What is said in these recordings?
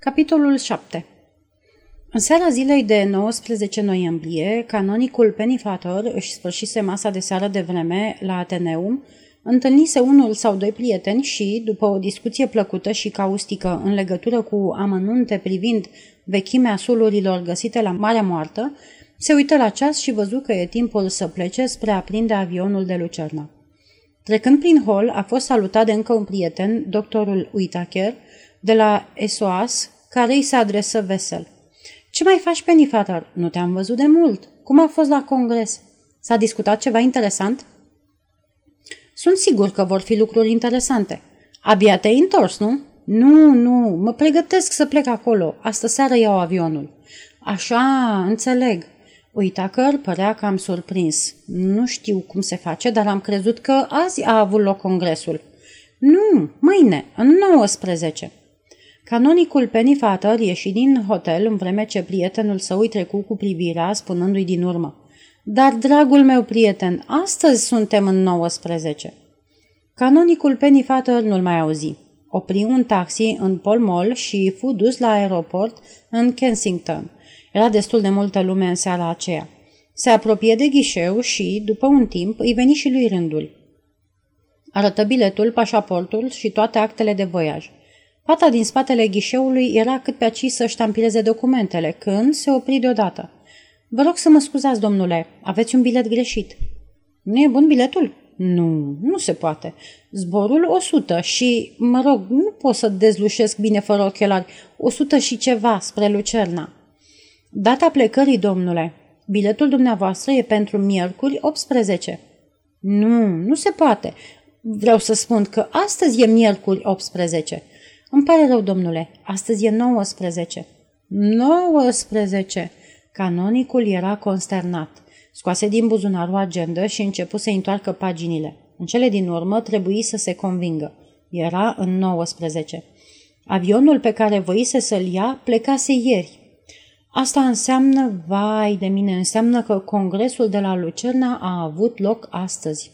Capitolul 7 În seara zilei de 19 noiembrie, canonicul Penifator își sfârșise masa de seară de vreme la Ateneum, întâlnise unul sau doi prieteni și, după o discuție plăcută și caustică în legătură cu amănunte privind vechimea sulurilor găsite la Marea Moartă, se uită la ceas și văzu că e timpul să plece spre a prinde avionul de lucerna. Trecând prin hol, a fost salutat de încă un prieten, doctorul Whitaker, de la SOAS, care îi se adresă vesel. Ce mai faci, Pennyfather? Nu te-am văzut de mult. Cum a fost la congres? S-a discutat ceva interesant? Sunt sigur că vor fi lucruri interesante. Abia te-ai întors, nu? Nu, nu, mă pregătesc să plec acolo. Astă seară iau avionul. Așa, înțeleg. Uitaker părea cam surprins. Nu știu cum se face, dar am crezut că azi a avut loc congresul. Nu, mâine, în 19. Canonicul Pennyfather ieși din hotel în vreme ce prietenul său îi trecu cu privirea, spunându-i din urmă. Dar, dragul meu prieten, astăzi suntem în 19. Canonicul Pennyfather nu-l mai auzi. Opri un taxi în Pall Mall și fu dus la aeroport în Kensington. Era destul de multă lume în seara aceea. Se apropie de ghișeu și, după un timp, îi veni și lui rândul. Arătă biletul, pașaportul și toate actele de voiaj. Fata din spatele ghișeului era cât pe aci să ștampileze documentele, când se opri deodată. Vă rog să mă scuzați, domnule, aveți un bilet greșit. Nu e bun biletul? Nu, nu se poate. Zborul 100 și, mă rog, nu pot să dezlușesc bine fără ochelari, 100 și ceva spre Lucerna. Data plecării, domnule. Biletul dumneavoastră e pentru miercuri 18. Nu, nu se poate. Vreau să spun că astăzi e miercuri 18. Îmi pare rău, domnule, astăzi e 19. 19! Canonicul era consternat. Scoase din buzunar o agendă și începu să întoarcă paginile. În cele din urmă trebuie să se convingă. Era în 19. Avionul pe care voise să-l ia plecase ieri. Asta înseamnă, vai de mine, înseamnă că congresul de la Lucerna a avut loc astăzi.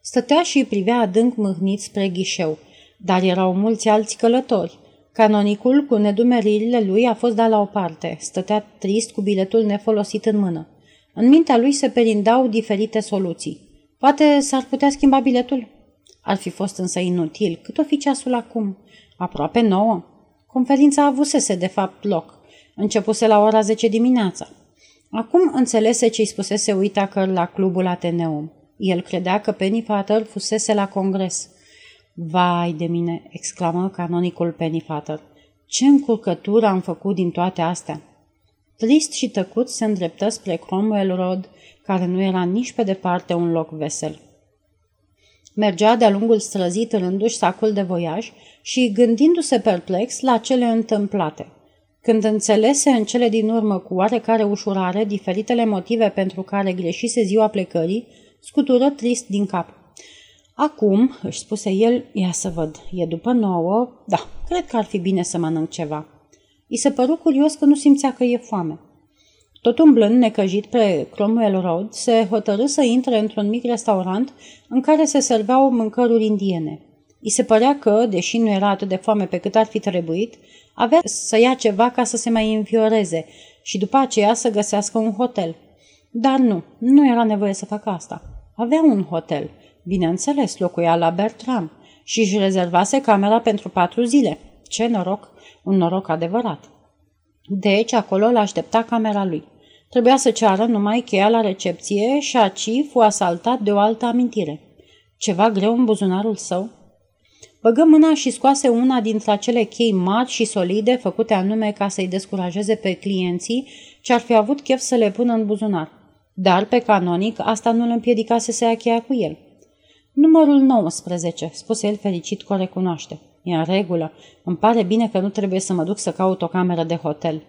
Stătea și privea adânc mâhnit spre ghișeu, dar erau mulți alți călători. Canonicul, cu nedumeririle lui, a fost dat la o parte. Stătea trist cu biletul nefolosit în mână. În mintea lui se perindau diferite soluții. Poate s-ar putea schimba biletul? Ar fi fost însă inutil. Cât o fi ceasul acum? Aproape nouă. Conferința avusese, de fapt, loc. Începuse la ora 10 dimineața. Acum înțelese ce-i spusese Whitaker la clubul Ateneum. El credea că Pennyfather fusese la congres. Vai de mine!" exclamă canonicul Pennyfather. Ce încurcătură am făcut din toate astea!" Trist și tăcut se îndreptă spre Cromwell Road, care nu era nici pe departe un loc vesel. Mergea de-a lungul străzii târându-și sacul de voiaj și gândindu-se perplex la cele întâmplate. Când înțelese în cele din urmă cu oarecare ușurare diferitele motive pentru care greșise ziua plecării, scutură trist din cap. Acum, își spuse el, ia să văd, e după nouă, da, cred că ar fi bine să mănânc ceva. I se păru curios că nu simțea că e foame. Tot umblând necăjit pe Cromwell Road, se hotărâ să intre într-un mic restaurant în care se serveau mâncăruri indiene. I se părea că, deși nu era atât de foame pe cât ar fi trebuit, avea să ia ceva ca să se mai înfioreze și după aceea să găsească un hotel. Dar nu, nu era nevoie să facă asta. Avea un hotel. Bineînțeles, locuia la Bertram și își rezervase camera pentru patru zile. Ce noroc! Un noroc adevărat. Deci, acolo l-aștepta camera lui. Trebuia să ceară numai cheia la recepție și aci fu asaltat de o altă amintire. Ceva greu în buzunarul său? Băgă mâna și scoase una dintre acele chei mari și solide, făcute anume ca să-i descurajeze pe clienții ce ar fi avut chef să le pună în buzunar. Dar, pe canonic, asta nu îl împiedicase să ia cheia cu el. Numărul 19, spuse el fericit că o recunoaște. E în regulă. Îmi pare bine că nu trebuie să mă duc să caut o cameră de hotel.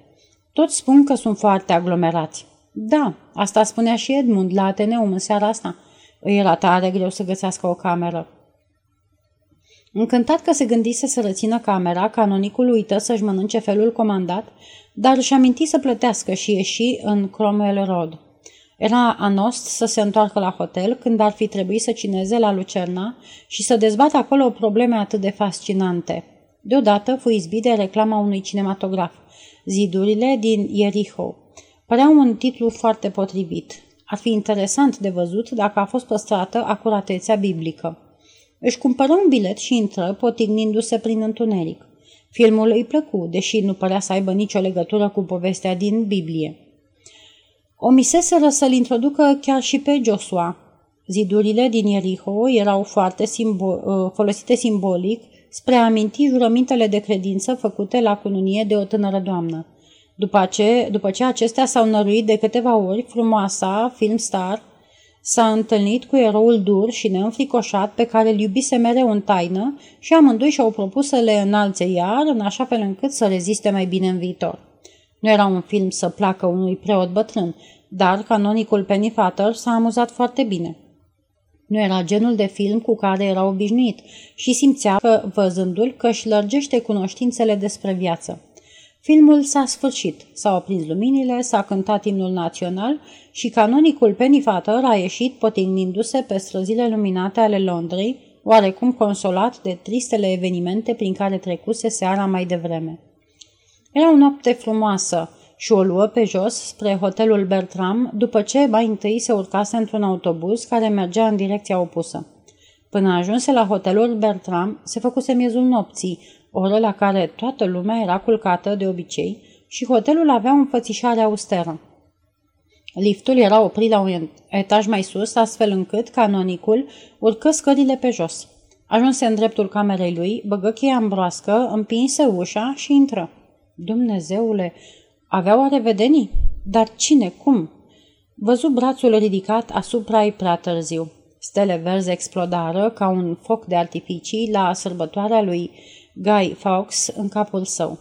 Toți spun că sunt foarte aglomerați. Da, asta spunea și Edmund la Ateneum în seara asta. Îi era tare greu să găsească o cameră. Încântat că se gândise să rățină camera, canonicul uită să-și mănânce felul comandat, dar își aminti să plătească și ieși în Cromwell Road. Era anost să se întoarcă la hotel când ar fi trebuit să cineze la Lucerna și să dezbată acolo probleme atât de fascinante. Deodată fu izbit de reclama unui cinematograf. Zidurile din Jericho. Părea un titlu foarte potrivit. Ar fi interesant de văzut dacă a fost păstrată acuratețea biblică. Își cumpără un bilet și intră, potignindu-se prin întuneric. Filmul îi plăcu, deși nu părea să aibă nicio legătură cu povestea din Biblie. Omiseseră să-l introducă chiar și pe Joshua. Zidurile din Jericho erau foarte simbo- uh, folosite simbolic spre a aminti jurămintele de credință făcute la cununie de o tânără doamnă. După ce, după ce acestea s-au năruit de câteva ori, frumoasa film star s-a întâlnit cu eroul dur și neînfricoșat pe care îl iubise mereu în taină și amândoi și-au propus să le înalțe iar, în așa fel încât să reziste mai bine în viitor. Nu era un film să placă unui preot bătrân, dar canonicul Penny Fatter s-a amuzat foarte bine. Nu era genul de film cu care era obișnuit și simțea că, văzându-l, că își lărgește cunoștințele despre viață. Filmul s-a sfârșit, s-au aprins luminile, s-a cântat imnul național și canonicul Penny Fatter a ieșit potignindu-se pe străzile luminate ale Londrei, oarecum consolat de tristele evenimente prin care trecuse seara mai devreme. Era o noapte frumoasă și o luă pe jos spre hotelul Bertram după ce mai întâi se urcase într-un autobuz care mergea în direcția opusă. Până ajunse la hotelul Bertram, se făcuse miezul nopții, oră la care toată lumea era culcată de obicei și hotelul avea o înfățișare austeră. Liftul era oprit la un etaj mai sus, astfel încât canonicul urcă scările pe jos. Ajunse în dreptul camerei lui, băgă cheia în broască, împinse ușa și intră. Dumnezeule, avea oare vedenii? Dar cine, cum? Văzu brațul ridicat asupra-i prea târziu. Stele verzi explodară ca un foc de artificii la sărbătoarea lui Guy Fawkes în capul său.